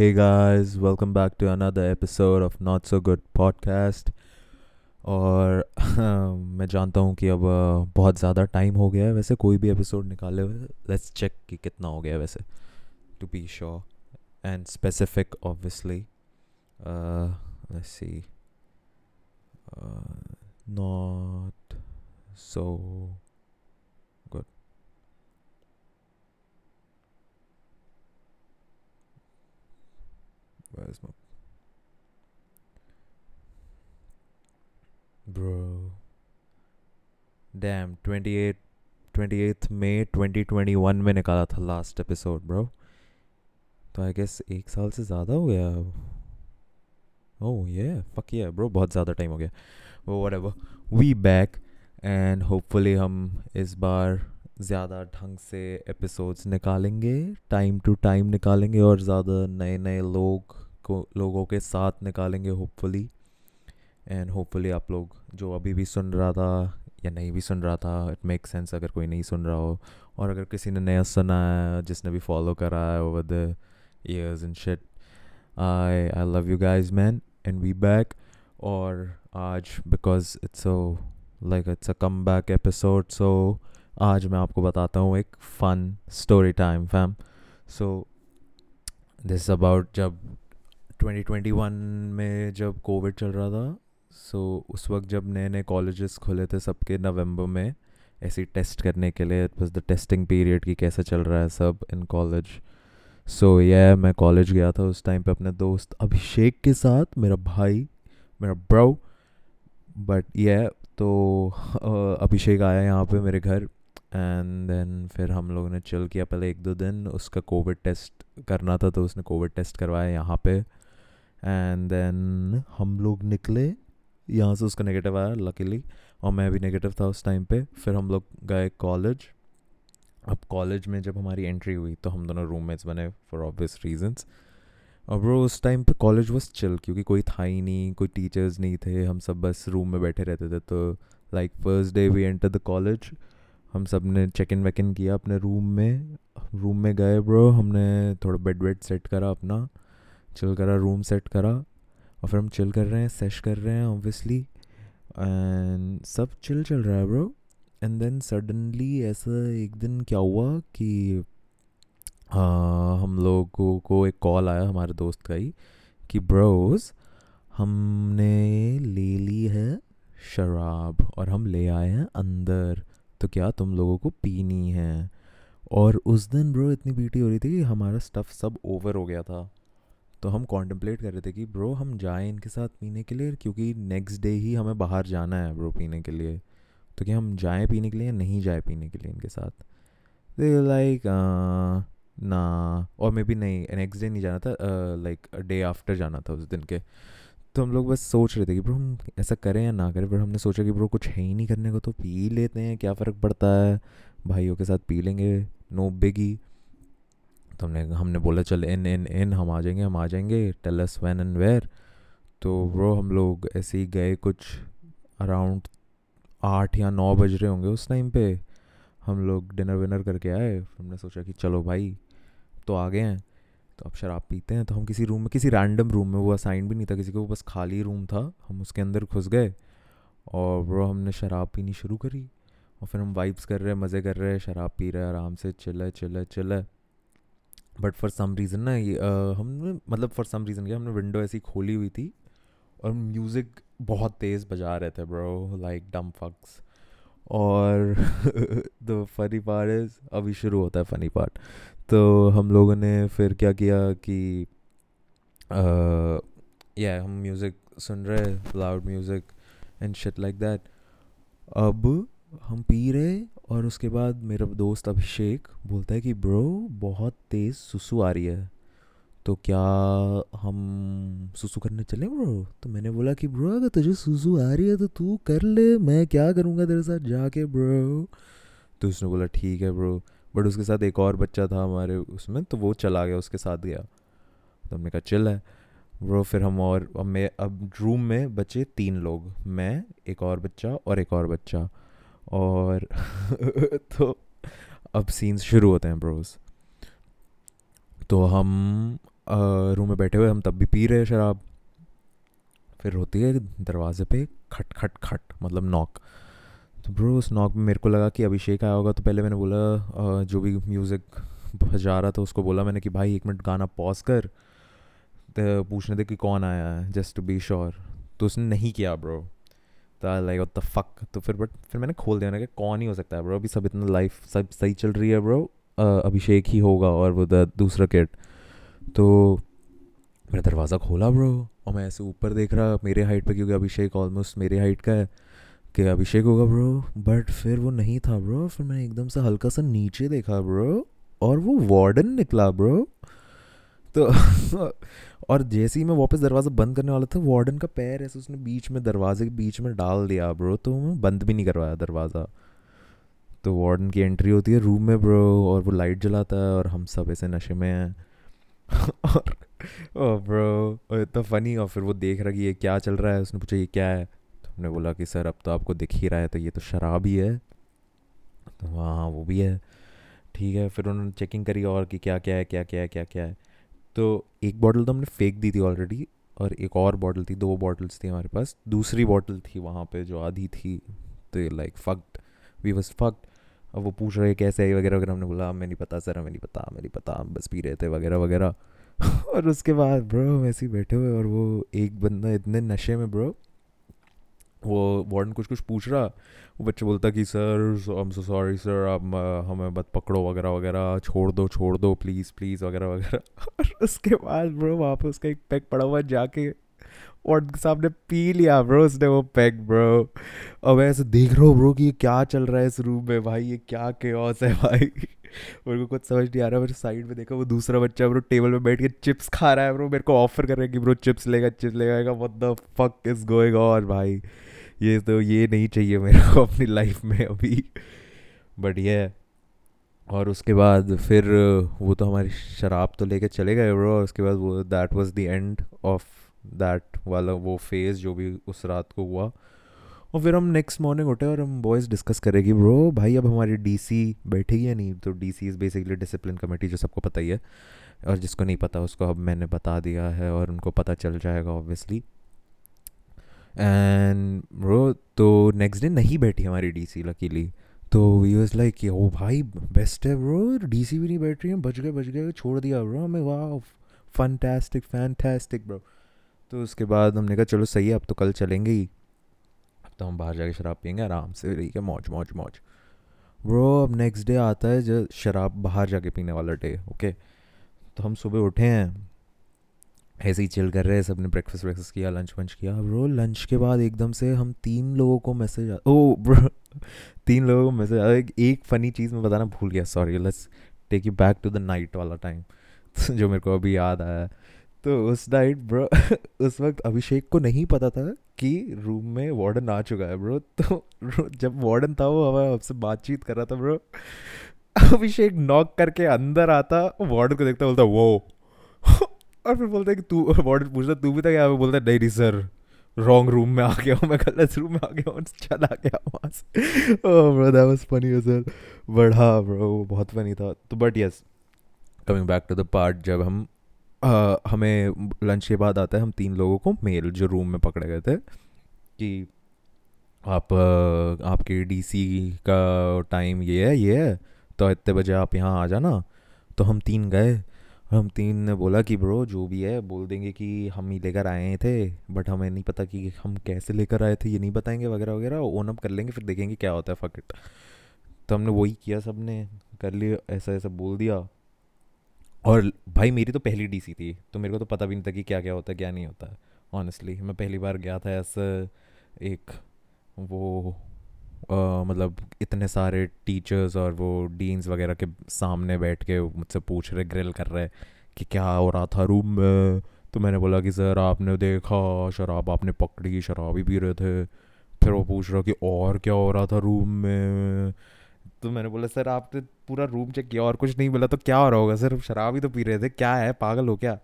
Hey guys, welcome back to another episode of Not So Good Podcast. और मैं जानता हूँ कि अब बहुत ज़्यादा टाइम हो गया है वैसे कोई भी एपिसोड निकाले हुए लेट्स चेक कि कितना हो गया वैसे to be sure and specific obviously see not so good Where's my bro? Damn, 28 28th मई 2021 में निकाला था लास्ट एपिसोड ब्रो तो आई गेस एक साल से ज़्यादा हो गया। ओह ये फक ये ब्रो बहुत ज़्यादा टाइम हो गया। वो whatever. We back and hopefully हम इस बार ज़्यादा ढंग से एपिसोड्स निकालेंगे टाइम टू टाइम निकालेंगे और ज़्यादा नए नए लोग को, लोगों के साथ निकालेंगे होपफुली एंड होपफुली आप लोग जो अभी भी सुन रहा था या नहीं भी सुन रहा था इट मेक सेंस अगर कोई नहीं सुन रहा हो। और अगर किसी ने नया सुना है, जिसने भी फॉलो करा है over the years in shit I I love you guys man and we back और आज because it's so like it's a come back episode so आज मैं आपको बताता हूँ एक fun story time fam so this about जब 2021 में जब कोविड चल रहा था सो so, उस वक्त जब नए नए कॉलेजेस खुले थे सबके नवंबर में ऐसे टेस्ट करने के लिए वॉज़ द टेस्टिंग पीरियड की कैसे चल रहा है सब इन कॉलेज सो ये मैं कॉलेज गया था उस टाइम पे अपने दोस्त अभिषेक के साथ मेरा भाई मेरा ब्रो बट ये तो अ, अभिषेक आया यहाँ पे मेरे घर एंड देन फिर हम लोगों ने चिल किया पहले एक दो दिन उसका कोविड टेस्ट करना था तो उसने कोविड टेस्ट करवाया यहाँ पे. एंड देन हम लोग निकले। यहाँ से उसका नेगेटिव आया लकीली और मैं भी नेगेटिव था उस टाइम पे। फिर हम लोग गए कॉलेज अब कॉलेज में जब हमारी एंट्री हुई तो हम दोनों रूममेट्स बने फॉर ऑब्वियस रीजंस और ब्रो उस टाइम पे कॉलेज वॉज़ चिल क्योंकि कोई था ही नहीं, कोई टीचर्स नहीं थे। हम सब बस रूम में बैठे रहते थे। तो like first day we enter the college हम सबने चेक इन वेक इन किया अपने रूम में। रूम में गए ब्रो हमने थोड़ा बेड वेड सेट करा अपना। चिल करा रूम सेट करा और फिर हम चिल कर रहे हैं सेश कर रहे हैं ऑब्वियसली एंड सब चिल चल रहा है ब्रो एंड देन सडनली ऐसा एक दिन क्या हुआ कि हाँ हम लोगों को एक कॉल आया हमारे दोस्त का ही कि ब्रोस हमने ले ली है शराब और हम ले आए हैं अंदर तो क्या तुम लोगों को पीनी है और उस दिन ब्रो इतनी पीटी हो रही थी कि हमारा स्टफ़ सब ओवर हो गया था तो हम कॉन्टम्पलेट कर रहे थे कि, ब्रो, हम जाएँ इनके साथ पीने के लिए क्योंकि नेक्स्ट डे ही हमें बाहर जाना है ब्रो पीने के लिए। तो क्या हम जाएँ पीने के लिए या नहीं जाए पीने के लिए इनके साथ? लाइक ना। और मे बी नहीं नेक्स्ट डे नहीं जाना था लाइक डे आफ्टर जाना था उस दिन के। तो हम लोग बस सोच रहे थे कि, ब्रो, हम ऐसा करें या ना करें? पर हमने सोचा कि, ब्रो, कुछ है ही नहीं करने को तो पी लेते हैं, क्या फ़र्क पड़ता है? भाइयों के साथ पी लेंगे नो बिगी तो हमने हमने बोला, चल, इन इन इन, हम आ जाएँगे, हम आ जाएँगे tell us when and where तो ब्रो हम लोग ऐसे ही गए कुछ अराउंड आठ या नौ बज रहे होंगे उस टाइम पे। हम लोग डिनर विनर करके आए, हमने सोचा कि चलो भाई तो आ गए हैं। तो अब शराब पीते हैं तो हम किसी रूम में, किसी रैंडम रूम में, वो असाइन भी नहीं था किसी को, वो बस खाली रूम था। हम उसके अंदर घुस गए और ब्रो हमने शराब पीनी शुरू करी और फिर हम वाइब्स कर रहे हैं, मज़े कर रहे शराब पी रहे आराम से चिल्ला चिल्ला चिल्ला बट फॉर सम रीज़न ना ये हमने मतलब फॉर सम रीज़न क्या, हमने विंडो ऐसी खोली हुई थी और म्यूज़िक बहुत तेज़ बजा रहे थे ब्रो लाइक डम फक्स और द फनी पार्ट इज़ अभी शुरू होता है फनी पार्ट तो हम लोगों ने फिर क्या किया कि या हम म्यूज़िक सुन रहे loud music and shit like that अब हम पी रहे और उसके बाद मेरा दोस्त अभिषेक बोलता है कि, ब्रो, बहुत तेज़ सुसु आ रही है। तो क्या हम सुसु करने चले, ब्रो? तो मैंने बोला कि, ब्रो, अगर तुझे सुसु आ रही है तो तू कर ले, मैं क्या करूँगा तेरे साथ जाके, ब्रो? तो उसने बोला, ठीक है, ब्रो। बट उसके साथ एक और बच्चा था हमारे उसमें तो वो चला गया, उसके साथ गया। तो हमने कहा, चिल है। ब्रो, फिर हम और अब मैं अब रूम में बचे तीन लोग, मैं, एक और बच्चा और एक और बच्चा। और तो अब सीन्स शुरू होते हैं ब्रोस तो हम रूम में बैठे हुए हम तब भी पी रहे हैं शराब। फिर होती है दरवाजे पे खट खट खट मतलब नॉक तो ब्रो उस नॉक में मेरे को लगा कि अभिषेक आया होगा तो पहले मैंने बोला जो भी म्यूज़िक बजा रहा था, उसको बोला मैंने कि, भाई, एक मिनट गाना पॉज कर। तो पूछने दे कि कौन आया है जस्ट टू बी श्योर तो उसने नहीं किया ब्रो तो लाइक द फक तो फिर बट फिर मैंने खोल दिया, मैंने कहा, कौन ही हो सकता है ब्रो अभी सब इतना लाइफ सब सही चल रही है ब्रो अभिषेक ही होगा और वो दूसरा किट तो मैंने दरवाज़ा खोला ब्रो और मैं ऐसे ऊपर देख रहा, मेरे हाइट पे, क्योंकि अभिषेक ऑलमोस्ट मेरे हाइट का है, कि अभिषेक होगा ब्रो बट फिर वो नहीं था ब्रो फिर मैंने एकदम से हल्का सा नीचे देखा ब्रो और वो वार्डन निकला ब्रो तो और जैसे ही मैं वापस दरवाज़ा बंद करने वाला था, वार्डन का पैर ऐसे उसने बीच में दरवाजे के बीच में डाल दिया, ब्रो। तो मैं बंद भी नहीं करवाया दरवाज़ा। तो वार्डन की एंट्री होती है रूम में, ब्रो, और वो लाइट जलाता है और हम सब ऐसे नशे में हैं। और ओ ब्रो इतना फनी और फिर वो देख रहा कि ये क्या चल रहा है, उसने पूछा, ये क्या है? तो हमने बोला कि, सर, अब तो आपको दिख ही रहा है तो ये तो शराब ही है। तो हाँ वो भी है। ठीक है, फिर उन्होंने चेकिंग करी और कि क्या क्या है, क्या क्या है, क्या क्या है। तो एक बॉटल तो हमने फेंक दी थी ऑलरेडी और एक और बॉटल थी, दो बॉटल्स थी हमारे पास। दूसरी बॉटल थी वहाँ पे जो आधी थी तो like fucked we was fucked अब वो पूछ रहे कैसे है वगैरह वगैरह, हमने बोला मैं नहीं पता, सर, हमें नहीं पता, हमें नहीं पता, हम बस पी रहे थे, वगैरह वगैरह। और उसके बाद ब्रो हम ऐसे ही बैठे हुए और वो एक बंदा इतने नशे में ब्रो वो वार्डन कुछ कुछ पूछ रहा। वो बच्चे बोलता कि, sir I am so sorry sir आप हमें मत पकड़ो, वगैरह वगैरह, छोड़ दो छोड़ दो प्लीज़ प्लीज़ वगैरह वगैरह। और उसके बाद ब्रो वहाँ पे उसका एक पैक पड़ा हुआ जाके वार्डन के सामने पी लिया ब्रो उसने वो पैक ब्रो और मैं ऐसे देख रहा हूँ ब्रो कि ये क्या चल रहा है इस रूम में, भाई, ये क्या के है, भाई। मेरे को कुछ समझ नहीं आ रहा, मेरे साइड में देखा वो दूसरा बच्चा ब्रो टेबल पे बैठ के चिप्स खा रहा है ब्रो मेरे को ऑफ़र कर रहा है कि ब्रो चिप्स लेगा चिप्स लेगा। What the fuck is going on भाई? ये तो ये नहीं चाहिए मेरे को अपनी लाइफ में अभी। बट ये और उसके बाद फिर वो तो हमारी शराब तो लेके चले गए ब्रो और उसके बाद वो that was the end of that वाला वो फ़ेज़ जो भी उस रात को हुआ। और फिर हम नेक्स्ट मॉर्निंग उठे और हम बॉयज़ डिस्कस करेंगे ब्रो भाई अब हमारी डीसी बैठेगी या नहीं? तो DC is basically discipline committee जो सबको पता ही है। और जिसको नहीं पता, उसको अब मैंने बता दिया है और उनको पता चल जाएगा ऑब्वियसली एंड ब्रो तो नेक्स्ट डे नहीं बैठी हमारी डीसी लकीली तो वी वॉज़ लाइक ओ भाई बेस्ट है ब्रो डीसी भी नहीं बैठ रही है. बच गए बच गए. छोड़ दिया ब्रो हमें वाह फंटेस्टिक फैंटेस्टिक ब्रो तो उसके बाद हमने कहा, चलो सही है, अब तो कल चलेंगे ही. अब तो हम बाहर जाके शराब पियेंगे, आराम से रही के मौज मौज मौज. ब्रो अब नेक्स्ट डे आता है जो शराब बाहर जाके पीने वाला डे ओके तो हम सुबह उठे हैं. ऐसे ही चिल कर रहे हैं सबने ब्रेकफास्ट व्रेकफास्ट किया लंच वंच किया। ब्रो लंच के बाद एकदम से हम तीन लोगों को मैसेज ओ ब्रो तीन लोगों को मैसेज आया एक फ़नी चीज़ मैं बताना भूल गया sorry let's take you back to the night वाला टाइम जो मेरे को अभी याद आया। तो उस नाइट ब्रो उस वक्त अभिषेक को नहीं पता था कि रूम में वार्डन आ चुका है ब्रो तो ब्रो, जब वार्डन था वो हमें आपसे बातचीत कर रहा था ब्रो अभिषेक नॉक करके अंदर आता वार्डन को देखता बोलता वो और फिर बोलता कि तू वार्डन पूछता तू भी था क्या बोलता नहीं नहीं सर रॉन्ग रूम में आ गया हूँ मैं गलत रूम में आ गया हूँ चला गया वहाँ से. Bro that was funny sir हाँ ब्रो बहुत फनी था। तो but yes coming back to the part जब हम आ, हमें लंच के बाद आता है हम तीन लोगों को मेल जो रूम में पकड़े गए थे कि आप आपके डीसी का टाइम ये है ये है तो इतने बजे आप यहाँ आ जाना। तो हम तीन गए हम तीन ने बोला कि, ब्रो, जो भी है, बोल देंगे कि हम ही लेकर आए थे बट हमें नहीं पता कि हम कैसे लेकर आए थे, ये नहीं बताएँगे वगैरह वगैरह ओन अप कर लेंगे, फिर देखेंगे क्या होता है फकट तो हमने वही किया सबने कर लिया, ऐसा ऐसा बोल दिया। और भाई, मेरी तो पहली डीसी थी तो मेरे को तो पता भी नहीं था कि क्या क्या होता है, क्या नहीं होता ऑनेस्टली मैं पहली बार गया था ऐसा, एक वो मतलब इतने सारे टीचर्स और वो डीन्स वगैरह के सामने बैठ के मुझसे पूछ रहे ग्रिल कर रहे कि क्या हो रहा था रूम में? तो मैंने बोला कि सर आपने देखा, शराब आपने पकड़ी, शराब ही पी रहे थे। फिर वो पूछ रहा कि और क्या हो रहा था रूम में? तो मैंने बोला सर आपने पूरा रूम चेक किया और कुछ नहीं बोला तो क्या हो रहा होगा? सर शराब ही तो पी रहे थे, क्या है? पागल हो क्या?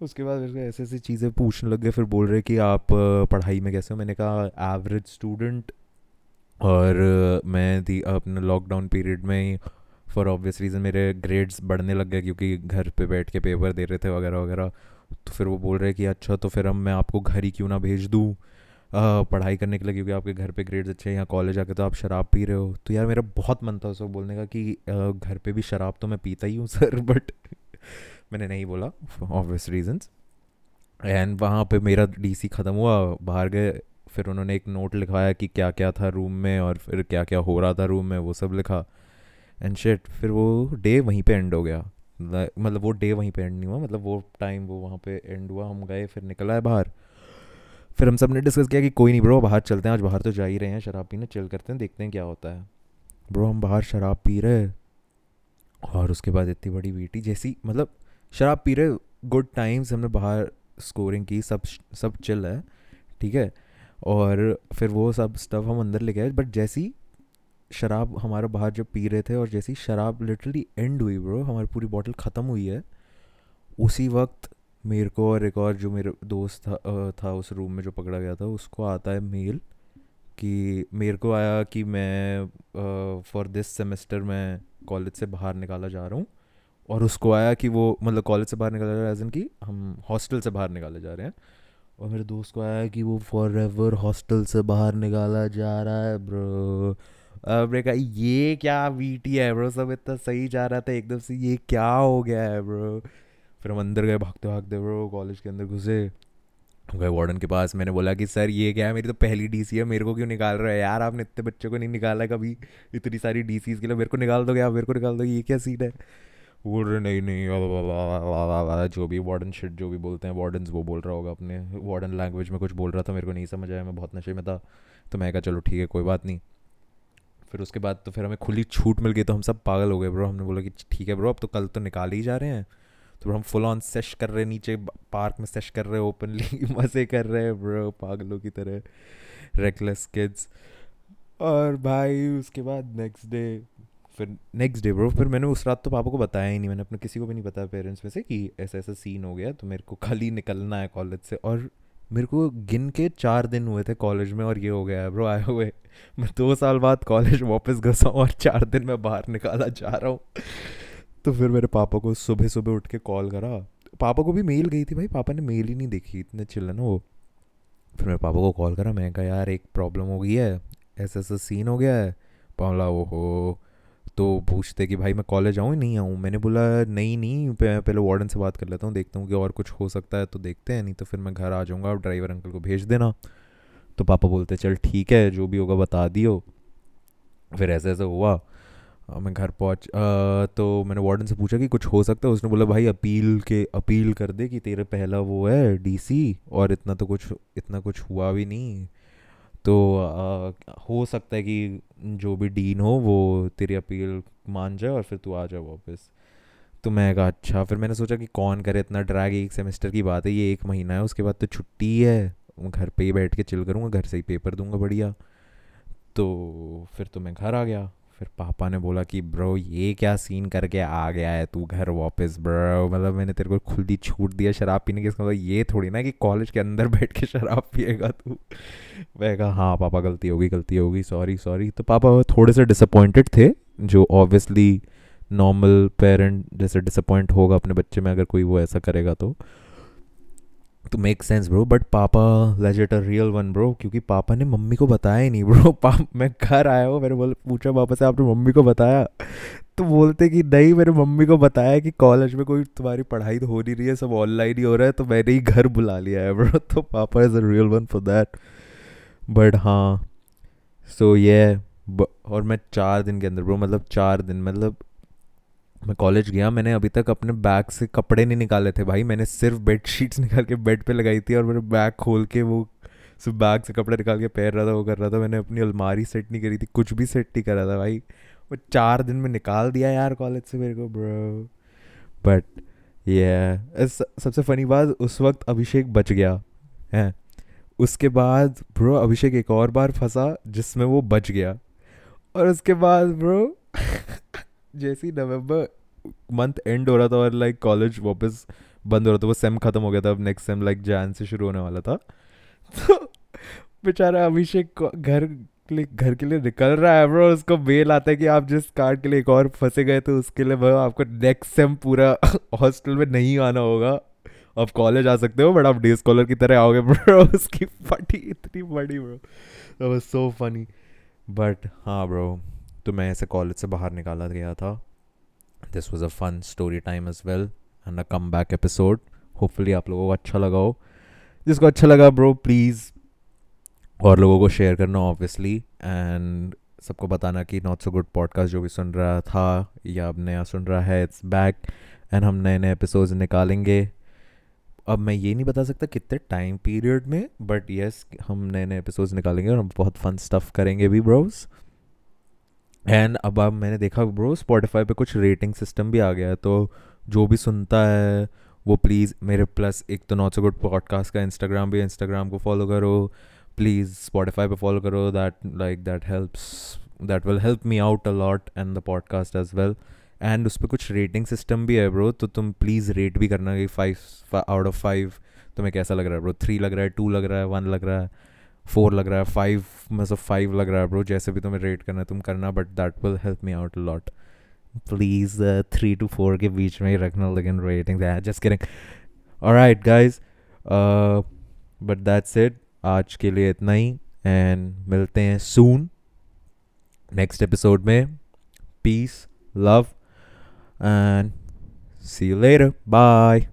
उसके बाद मेरे को ऐसी ऐसी चीज़ें पूछने लग गए, फिर बोल रहे कि आप पढ़ाई में कैसे हो? मैंने कहा एवरेज स्टूडेंट और मैं थी अपने लॉकडाउन पीरियड में ही फॉर ऑब्वियस रीज़न मेरे ग्रेड्स बढ़ने लग गए क्योंकि घर पे बैठ के पेपर दे रहे थे वगैरह वगैरह। तो फिर वो बोल रहे कि अच्छा तो फिर हम मैं आपको घर ही क्यों ना भेज दूँ? पढ़ाई करने के लिए क्योंकि आपके घर पे ग्रेड्स अच्छे हैं, यहाँ कॉलेज आके तो आप शराब पी रहे हो। तो यार मेरा बहुत मन था उसको बोलने का कि घर पे भी शराब तो मैं पीता ही हूँ, सर बट मैंने नहीं बोला ऑब्वियस रीजंस एंड वहाँ पे मेरा डीसी ख़त्म हुआ, बाहर गए फिर उन्होंने एक नोट लिखवाया कि क्या क्या था रूम में और फिर क्या क्या हो रहा था रूम में, वो सब लिखा। एंड शेट फिर वो डे वहीं पे एंड हो गया। मतलब वो डे वहीं पे एंड नहीं हुआ मतलब वो टाइम वो वहाँ पे एंड हुआ, हम गए, फिर निकला है बाहर। फिर हम सबने डिस्कस किया कि कोई नहीं ब्रो बाहर चलते हैं, आज बाहर तो जा ही रहे हैं, शराब पीने चिल करते हैं, देखते हैं क्या होता है। ब्रो हम बाहर शराब पी रहे और उसके बाद इतनी बड़ी बेटी जैसी मतलब शराब पी रहे गुड टाइम्स हमने बाहर स्कोरिंग की, सब सब चिल है, ठीक है। और फिर वो सब स्टफ़ हम अंदर ले गए बट जैसी शराब हमारा बाहर जब पी रहे थे और जैसी शराब लिटरली एंड हुई ब्रो हमारी पूरी बॉटल ख़त्म हुई है, उसी वक्त मेरे को और एक और जो मेरे दोस्त था था उस रूम में जो पकड़ा गया था, उसको आता है मेल कि मेरे को आया कि मैं फॉर दिस सेमेस्टर मैं कॉलेज से बाहर निकाला जा रहा हूँ और उसको आया कि वो मतलब कॉलेज से बाहर निकाला जा रहा है एज इन कि हम हॉस्टल से बाहर निकाले जा रहे हैं। और मेरे दोस्त को आया कि वो फॉर एवर हॉस्टल से बाहर निकाला जा रहा है ब्रो अब कहा ये क्या वीटी है ब्रो सब इतना सही जा रहा था, एकदम से ये क्या हो गया है ब्रो फिर हम अंदर गए, भागते भागते ब्रो कॉलेज के अंदर घुसे। गए वार्डन के पास, मैंने बोला कि, सर, ये क्या है? मेरी तो पहली डीसी है, मेरे को क्यों निकाल रहा है यार? आपने इतने बच्चों को नहीं निकाला कभी? इतनी सारी डी के लिए मेरे को निकाल दोगे आप मेरे को निकाल दो, ये क्या सीट है? बोल रहे नहीं नहीं जो भी वार्डन शिट जो भी बोलते हैं वार्डन वो बोल रहा होगा अपने। वार्डन लैंग्वेज में कुछ बोल रहा था, मेरे को नहीं समझ आया, मैं बहुत नशे में था। तो मैं कहा, चलो, ठीक है, कोई बात नहीं। फिर उसके बाद तो फिर हमें खुली छूट मिल गई तो हम सब पागल हो गए ब्रो हमने बोला कि, ठीक है ब्रो अब तो कल तो निकाल ही जा रहे हैं। तो हम फुल ऑन सेश कर रहे हैं, नीचे पार्क में सेश कर रहे हैं ओपनली मज़े कर रहे हैं ब्रो पागलों की तरह। रेकलेस किड्स और भाई, उसके बाद नेक्स्ट डे फिर नेक्स्ट डे ब्रो फिर मैंने उस रात तो पापा को बताया ही नहीं, मैंने अपने किसी को भी नहीं बताया पेरेंट्स में से कि ऐसा ऐसा सीन हो गया तो मेरे को कल ही निकलना है कॉलेज से। और मेरे को गिन के चार दिन हुए थे कॉलेज में और ये हो गया है ब्रो आए हुए। मैं दो साल बाद कॉलेज वापस घसा हूँ और चार दिन मैं बाहर निकाला जा रहा हूँ। तो फिर मेरे पापा को सुबह सुबह उठ के कॉल करा। पापा को भी मेल गई थी भाई, पापा ने मेल ही नहीं देखी, इतने चिल्ल ना वो। फिर मेरे पापा को कॉल करा मैं कहा, यार, एक प्रॉब्लम हो गई है, ऐसा ऐसा सीन हो गया है। बोला वो हो तो पूछते कि भाई मैं कॉलेज आऊँ नहीं आऊँ? मैंने बोला, नहीं नहीं पहले वार्डन से बात कर लेता हूँ, देखता हूँ कि और कुछ हो सकता है तो देखते हैं, नहीं तो फिर मैं घर आ जाऊँगा और ड्राइवर अंकल को भेज देना। तो पापा बोलते, चल ठीक है, जो भी होगा बता दियो। फिर ऐसे ऐसे हुआ। मैं घर पहुँच तो मैंने वार्डन से पूछा कि कुछ हो सकता है? उसने बोला, भाई अपील के, अपील कर दे कि तेरे पहला वो है डीसी और इतना तो कुछ, इतना कुछ हुआ भी नहीं। तो आ, हो सकता है कि जो भी डीन हो वो तेरी अपील मान जाए और फिर तू आ जाओ वापस। तो मैं कहा अच्छा। फिर मैंने सोचा कि कौन करे इतना ड्रैग एक सेमेस्टर की बात है ये एक महीना है उसके बाद तो छुट्टी है। घर पे ही बैठ के चिल करूँगा घर से ही पेपर दूँगा बढ़िया। तो फिर तो मैं घर आ गया। फिर पापा ने बोला कि, ब्रो, ये क्या सीन करके आ गया है तू घर वापस, ब्रो? मतलब मैंने तेरे को ही छूट दिया शराब पीने की। इसका मतलब ये थोड़ी ना कि कॉलेज के अंदर बैठ के शराब पिएगा तू। मैं कहा हाँ पापा, गलती होगी गलती होगी। सॉरी सॉरी तो पापा थोड़े से डिसअपॉइंटेड थे, जो ऑब्वियसली नॉर्मल पेरेंट जैसे डिसअपॉइंट होगा अपने बच्चे में अगर कोई वो ऐसा करेगा तो। तो मेक सेंस ब्रो बट पापा legit a real one bro क्योंकि पापा ने मम्मी को बताया ही नहीं ब्रो पाप मैं घर आया हूँ मैंने बोल, पूछा पापा से, आपने मम्मी को बताया? तो बोलते कि नहीं, मेरे मम्मी को बताया कि कॉलेज में कोई तुम्हारी पढ़ाई तो हो नहीं रही है, सब ऑनलाइन ही हो रहा है तो मैंने ही घर बुला लिया है ब्रो तो पापा is a real one for that but हाँ सो ये और मैं चार दिन के अंदर ब्रो मतलब चार दिन मतलब मैं कॉलेज गया, मैंने अभी तक अपने बैग से कपड़े नहीं निकाले थे भाई। मैंने सिर्फ़ बेड शीट्स निकाल के बेड पे लगाई थी और मेरे बैग खोल के वो सिर्फ़ बैग से कपड़े निकाल के पैर रहा था, वो कर रहा था। मैंने अपनी अलमारी सेट नहीं करी थी, कुछ भी सेट नहीं करा था भाई। वो चार दिन में निकाल दिया यार कॉलेज से मेरे को ब्रो बट ये सबसे फनी बात, उस वक्त अभिषेक बच गया, है। उसके बाद ब्रो अभिषेक एक और बार फंसा जिसमें वो बच गया। और उसके बाद ब्रो जैसे ही नवंबर मंथ एंड हो रहा था और लाइक कॉलेज वापस बंद हो रहा था, वो सेम खत्म हो गया था, अब नेक्स्ट सेम लाइक जैन से शुरू होने वाला था। तो बेचारा अभिषेक घर के लिए, घर के लिए निकल रहा है ब्रो उसको मेल आता है कि आप जिस कार्ड के लिए एक और फंसे गए तो उसके लिए ब्रो आपको नेक्स्ट सेम पूरा हॉस्टल में नहीं आना होगा। आप कॉलेज आ सकते हो बट आप डे स्कॉलर की तरह आओगे ब्रो उसकी फटी इतनी बड़ी ब्रो सो फनी बट हाँ ब्रो तो मैं ऐसे कॉलेज से बाहर निकाला गया था। This was a fun story time as well and a come back episode hopefully आप लोगों को अच्छा लगा हो। जिसको अच्छा लगा ब्रो प्लीज़ और लोगों को शेयर करना ऑब्वियसली एंड सबको बताना कि नॉट सो गुड पॉडकास्ट जो भी सुन रहा था या अब नया सुन रहा है इट्स बैक एंड हम नए नए एपिसोड्स निकालेंगे। अब मैं ये नहीं बता सकता कितने टाइम पीरियड में बट येस हम नए नए एपिसोड्स निकालेंगे और हम बहुत फन स्टफ़ करेंगे भी ब्रोज एंड अब अब मैंने देखा ब्रो स्पॉटिफाई पे कुछ रेटिंग सिस्टम भी आ गया है तो जो भी सुनता है, वो प्लीज़ मेरे प्लस एक तो नॉट सो गुड पॉडकास्ट का इंस्टाग्राम भी इंस्टाग्राम को फॉलो करो प्लीज़ स्पॉटिफाई पे फॉलो करो that like that helps that will help me out a lot and the podcast as well and उस पर कुछ रेटिंग सिस्टम भी है ब्रो तो तुम प्लीज़ रेट भी करना कि फाइव आउट ऑफ़ फाइव तुम्हें कैसा लग रहा है ब्रो थ्री लग रहा है टू लग रहा है वन लग रहा है। फोर लग रहा है फाइव में से फाइव लग रहा है ब्रो जैसे भी तुम्हें रेट करना है तुम करना but that will help me out lot please three two four के बीच में ही रखना लेकिन rating just kidding alright guys but that's it आज के लिए इतना ही एंड मिलते हैं सून नेक्स्ट एपिसोड में peace love and see you later bye